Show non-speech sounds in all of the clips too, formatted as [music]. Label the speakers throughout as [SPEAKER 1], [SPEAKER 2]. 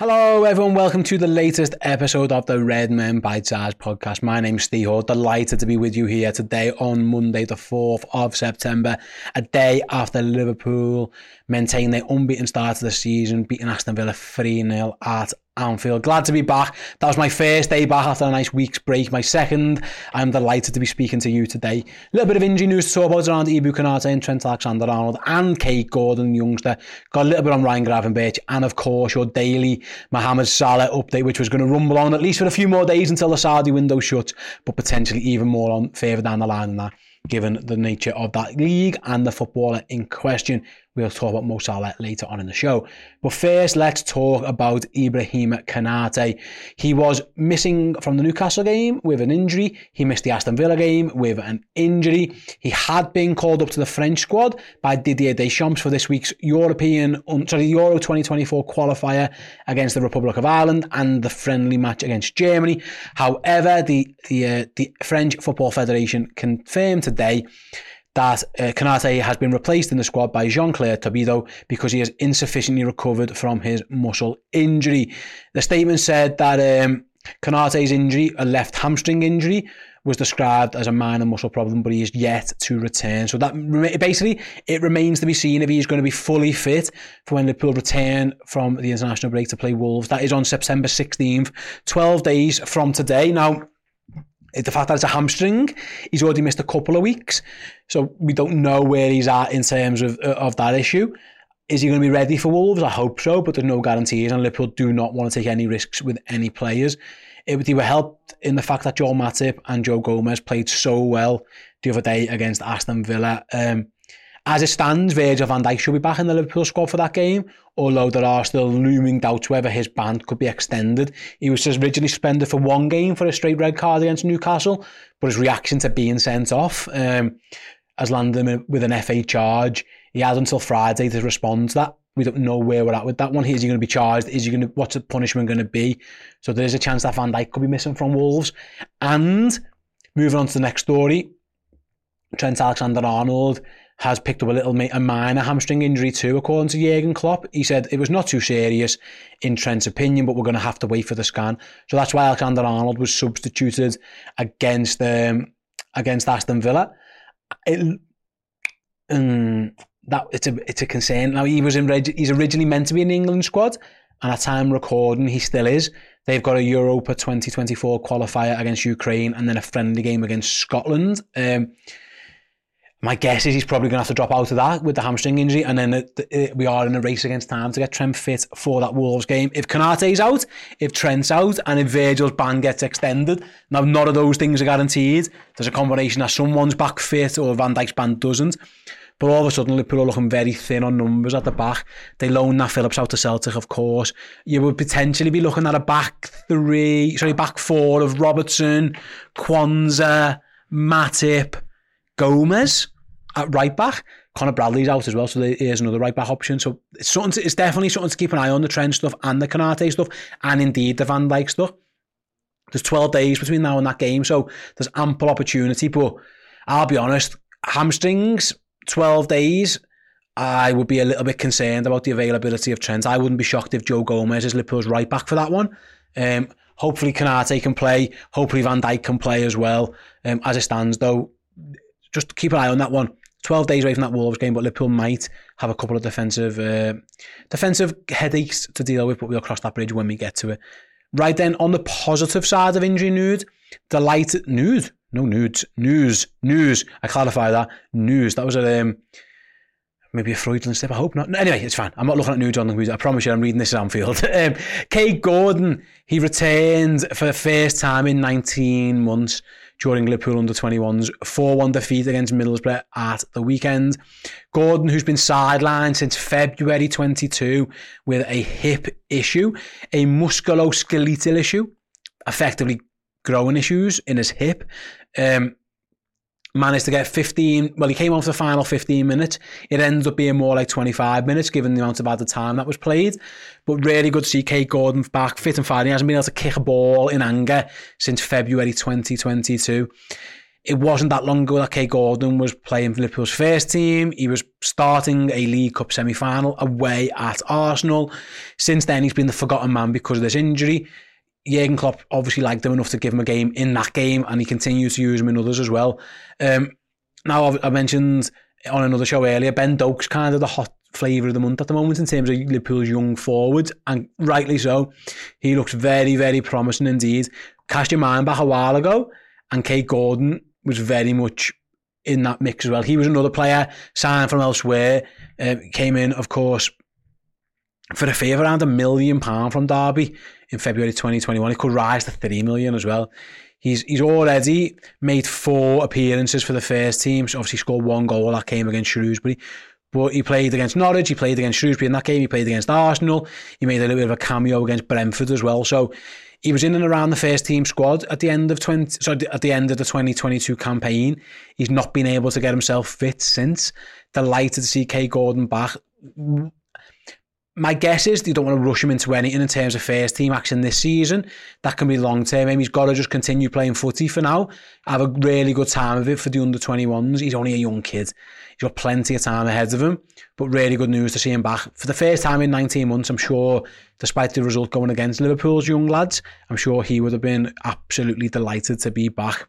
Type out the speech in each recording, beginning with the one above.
[SPEAKER 1] Hello, everyone. Welcome to the latest episode of the Redmen Bitesize podcast. My name's Ste Hoare. Delighted to be with you here today on Monday, the 4th of September, a day after Liverpool maintained their unbeaten start to the season, beating Aston Villa 3 0 at Anfield. Glad to be back. That was my first day back after a nice week's break. My second. I'm delighted to be speaking to you today. A little bit of injury news to talk about around Ibou Konate and Trent Alexander-Arnold and Kaide Gordon, youngster. Got a little bit on Ryan Gravenberch and, of course, your daily Mohamed Salah update, which was going to rumble on at least for a few more days until the Saudi window shuts, but potentially even more on further down the line than that given the nature of that league and the footballer in question. We'll talk about Mo Salah later on in the show. But first, let's talk about Ibrahim Konate. He was missing from the Newcastle game with an injury. He missed the Aston Villa game with an injury. He had been called up to the French squad by Didier Deschamps for this week's European, sorry, Euro 2024 qualifier against the Republic of Ireland and the friendly match against Germany. However, the the, uh, the French Football Federation confirmed today that uh, Konate has been replaced in the squad by Jean-Clair Todibo because he has insufficiently recovered from his muscle injury. The statement said that um, Konate's injury, a left hamstring injury, was described as a minor muscle problem, but he is yet to return. So that basically it remains to be seen if he is going to be fully fit for when Liverpool return from the international break to play Wolves. That is on September 16th, 12 days from today. Now, the fact that it's a hamstring, he's already missed a couple of weeks. So we don't know where he's at in terms of, of that issue. Is he going to be ready for Wolves? I hope so, but there's no guarantees, and Liverpool do not want to take any risks with any players. It, they were helped in the fact that Joel Matip and Joe Gomez played so well the other day against Aston Villa. Um, as it stands, Virgil van Dijk should be back in the Liverpool squad for that game, although there are still looming doubts whether his ban could be extended. He was originally suspended for one game for a straight red card against Newcastle, but his reaction to being sent off um, has landed him with an FA charge. He has until Friday to respond to that. We don't know where we're at with that one. Is he going to be charged? Is he going to? What's the punishment going to be? So there is a chance that Van Dijk could be missing from Wolves. And moving on to the next story, Trent Alexander-Arnold has picked up a little a minor hamstring injury too, according to Jurgen Klopp. He said it was not too serious in Trent's opinion, but we're going to have to wait for the scan. So that's why Alexander Arnold was substituted against um, against Aston Villa. It, um, that it's a it's a concern. Now he was in he's originally meant to be in the England squad, and at time recording he still is. They've got a Europa 2024 qualifier against Ukraine, and then a friendly game against Scotland. Um, my guess is he's probably going to have to drop out of that with the hamstring injury, and then it, uh, we are in a race against time to get Trent fit for that Wolves game. If Konate's out, if Trent's out, and if Virgil's ban gets extended, now none of those things are guaranteed. There's a combination that someone's back fit or Van Dijk's ban doesn't. But all of a sudden, Liverpool are looking very thin on numbers at the back. They loan Nat Phillips out to Celtic, of course. You would potentially be looking at a back three, sorry, back four of Robertson, Quansah, Matip, Gomez at right back. Conor Bradley's out as well, so there's another right back option. So it's something. To, it's definitely something to keep an eye on the Trent stuff and the Konate stuff, and indeed the Van Dijk stuff. There's 12 days between now and that game, so there's ample opportunity. But I'll be honest, hamstrings, 12 days. I would be a little bit concerned about the availability of Trent. I wouldn't be shocked if Joe Gomez is Liverpool's right back for that one. Um, hopefully, Konate can play. Hopefully, Van Dijk can play as well. Um, as it stands, though, just keep an eye on that one. 12 days away from that Wolves game, but Liverpool might have a couple of defensive uh, defensive headaches to deal with, but we'll cross that bridge when we get to it. Right then, on the positive side of injury news, delight news, no nudes, news, news. I clarify that news. That was a um, maybe a Freudian slip. I hope not. Anyway, it's fine. I'm not looking at new John Luke I promise you, I'm reading this at Anfield. [laughs] um, Kaide Gordon, he returned for the first time in 19 months during Liverpool under 21's 4 1 defeat against Middlesbrough at the weekend. Gordon, who's been sidelined since February 22 with a hip issue, a musculoskeletal issue, effectively growing issues in his hip. Um, managed to get 15, well, he came on for the final 15 minutes. It ends up being more like 25 minutes, given the amount of added time that was played. But really good to see Kaide Gordon back, fit and fine. He hasn't been able to kick a ball in anger since February 2022. It wasn't that long ago that Kaide Gordon was playing for Liverpool's first team. He was starting a League Cup semi-final away at Arsenal. Since then, he's been the forgotten man because of this injury. Jurgen Klopp obviously liked him enough to give him a game in that game, and he continues to use him in others as well. Um, now, I mentioned on another show earlier, Ben Doak's kind of the hot flavour of the month at the moment in terms of Liverpool's young forwards, and rightly so. He looks very, very promising indeed. Cast your mind back a while ago, and Kaide Gordon was very much in that mix as well. He was another player signed from elsewhere, uh, came in, of course, for a fee of around a million pound from Derby in February 2021. It could rise to 3 million as well. He's he's already made four appearances for the first team. So obviously scored one goal that came against Shrewsbury. But he played against Norwich, he played against Shrewsbury in that game, he played against Arsenal, he made a little bit of a cameo against Brentford as well. So he was in and around the first team squad at the end of 20 so at the end of the 2022 campaign. He's not been able to get himself fit since. Delighted to see Kaide Gordon back my guess is they don't want to rush him into anything in terms of first team action this season. That can be long term. He's got to just continue playing footy for now. Have a really good time of it for the under 21s. He's only a young kid. He's got plenty of time ahead of him. But really good news to see him back. For the first time in 19 months, I'm sure, despite the result going against Liverpool's young lads, I'm sure he would have been absolutely delighted to be back.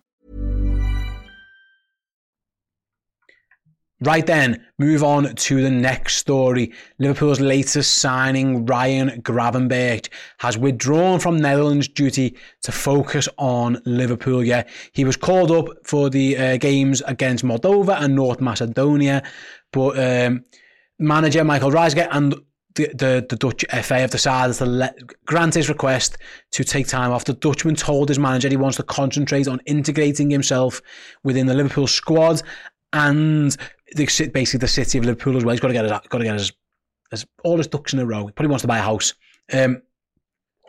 [SPEAKER 1] Right then, move on to the next story. Liverpool's latest signing, Ryan Gravenberch, has withdrawn from Netherlands duty to focus on Liverpool. Yeah, he was called up for the uh, games against Moldova and North Macedonia, but um, manager Michael Reiziger and the, the, the Dutch FA have decided to let, grant his request to take time off. The Dutchman told his manager he wants to concentrate on integrating himself within the Liverpool squad and the, basically the city of Liverpool as well. He's got to get his, got to get his, his all his ducks in a row. He probably wants to buy a house. Um,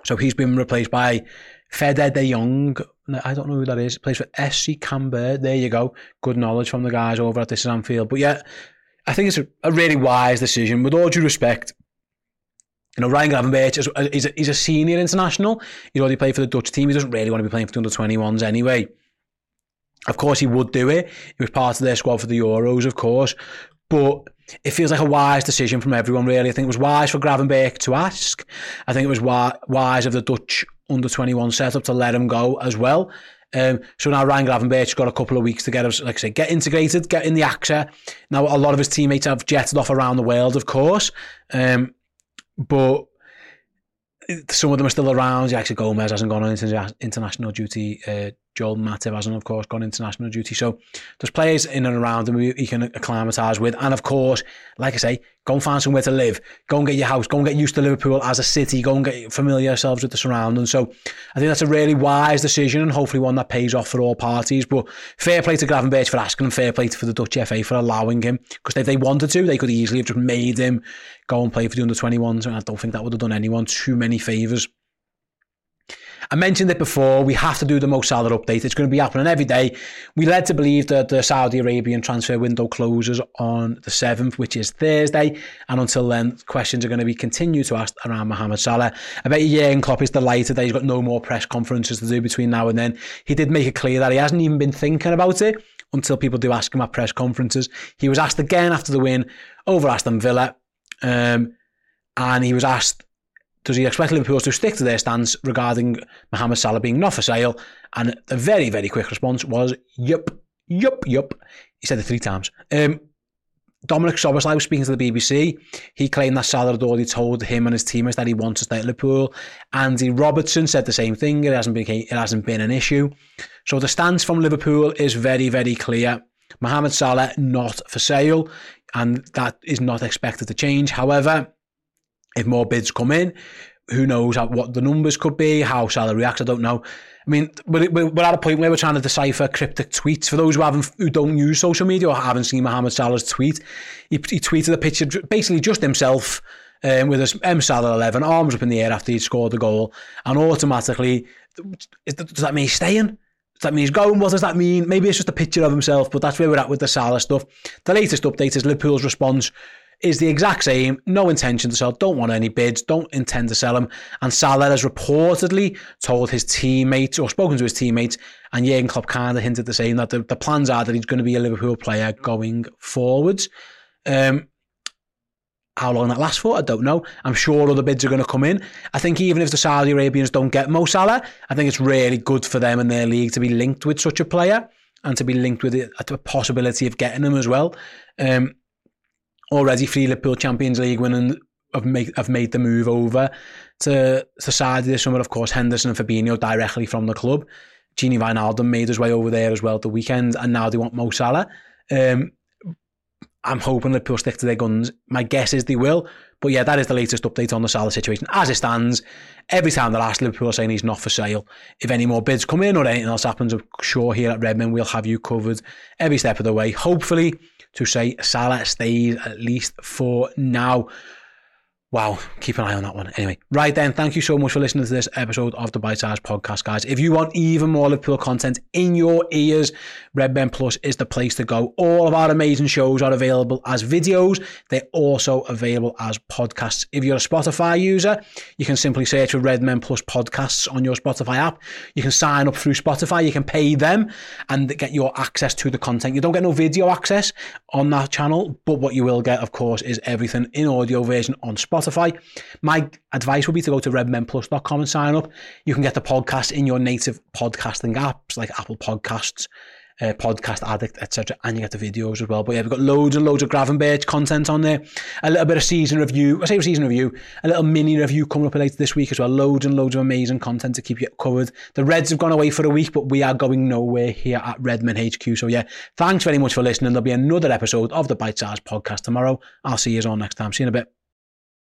[SPEAKER 1] so he's been replaced by Fede de Jong. I don't know who that is. Plays for SC Cambuur. There you go. Good knowledge from the guys over at This Is Anfield. But yeah, I think it's a, a really wise decision. With all due respect, you know, Ryan Gravenberch is, is a, he's a senior international. He's already played for the Dutch team. He doesn't really want to be playing for the under 21s anyway. Of course, he would do it. He was part of their squad for the Euros, of course. But it feels like a wise decision from everyone, really. I think it was wise for Gravenberch to ask. I think it was wise of the Dutch under 21 setup to let him go as well. Um, so now Ryan Gravenberch has got a couple of weeks to get, like I say, get integrated, get in the action. Now a lot of his teammates have jetted off around the world, of course, um, but some of them are still around. Actually, Gomez hasn't gone on international duty. Uh, Joel Matip hasn't, of course, gone international duty. So there's players in and around him he can acclimatise with. And of course, like I say, go and find somewhere to live. Go and get your house. Go and get used to Liverpool as a city. Go and get familiar yourselves with the surroundings. So I think that's a really wise decision and hopefully one that pays off for all parties. But fair play to Gravenberch for asking and fair play for the Dutch FA for allowing him. Because if they wanted to, they could easily have just made him go and play for the under 21s. And I don't think that would have done anyone too many favours. I mentioned it before, we have to do the Mo Salah update. It's going to be happening every day. We led to believe that the Saudi Arabian transfer window closes on the 7th, which is Thursday. And until then, questions are going to be continued to ask around Mohamed Salah. I bet Jurgen Klopp is delighted that he's got no more press conferences to do between now and then. He did make it clear that he hasn't even been thinking about it until people do ask him at press conferences. He was asked again after the win over Aston Villa. Um, and he was asked does he expect Liverpool to stick to their stance regarding Mohamed Salah being not for sale? And the very, very quick response was, yup, yup, yup. He said it three times. Um, Dominic Szoboszlai was speaking to the BBC. He claimed that Salah had already told him and his teammates that he wants to stay at Liverpool. Andy Robertson said the same thing. It hasn't been it hasn't been an issue. So the stance from Liverpool is very very clear. Mohamed Salah not for sale, and that is not expected to change. However, if more bids come in, who knows what the numbers could be, how Salah reacts, I don't know. I mean, we're, we're at a point where we're trying to decipher cryptic tweets. For those who haven't, who don't use social media or haven't seen Mohamed Salah's tweet, he, he tweeted a picture, basically just himself um, with his M Salah 11, arms up in the air after he'd scored the goal, and automatically, does that mean he's staying? Does that mean he's going? What does that mean? Maybe it's just a picture of himself, but that's where we're at with the Salah stuff. The latest update is Liverpool's response is the exact same. No intention to sell. Don't want any bids. Don't intend to sell him. And Salah has reportedly told his teammates or spoken to his teammates, and Jurgen Klopp kind of hinted the same that the, the plans are that he's going to be a Liverpool player going forwards. Um, how long that lasts for, I don't know. I'm sure other bids are going to come in. I think even if the Saudi Arabians don't get Mo Salah, I think it's really good for them and their league to be linked with such a player and to be linked with the possibility of getting him as well. Um, already three Liverpool Champions League winning have made have made the move over to Saudi this summer. Of course, Henderson and Fabinho directly from the club. Gini Wijnaldum made his way over there as well the weekend, and now they want Mo Salah. Um, I'm hoping Liverpool stick to their guns. My guess is they will. But yeah, that is the latest update on the Salah situation. As it stands, every time they're asked, Liverpool are saying he's not for sale. If any more bids come in or anything else happens, I'm sure here at Redmen we'll have you covered every step of the way. Hopefully, to say Salah stays at least for now. Wow, keep an eye on that one. Anyway, right then, thank you so much for listening to this episode of the Bite Size Podcast, guys. If you want even more Liverpool content in your ears, Redmen Plus is the place to go. All of our amazing shows are available as videos. They're also available as podcasts. If you're a Spotify user, you can simply search for Redmen Plus podcasts on your Spotify app. You can sign up through Spotify. You can pay them and get your access to the content. You don't get no video access on that channel, but what you will get, of course, is everything in audio version on Spotify. Spotify. My advice would be to go to redmenplus.com and sign up. You can get the podcast in your native podcasting apps like Apple Podcasts, uh, Podcast Addict, etc. And you get the videos as well. But yeah, we've got loads and loads of Gravenberch content on there. A little bit of season review. I say season review. A little mini review coming up later this week as well. Loads and loads of amazing content to keep you covered. The Reds have gone away for a week, but we are going nowhere here at Redmen HQ. So yeah, thanks very much for listening. There'll be another episode of the Bite Size podcast tomorrow. I'll see you all next time. See you in a bit.